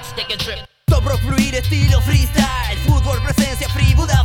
Let's take estilo freestyle. Fútbol presencia free Buda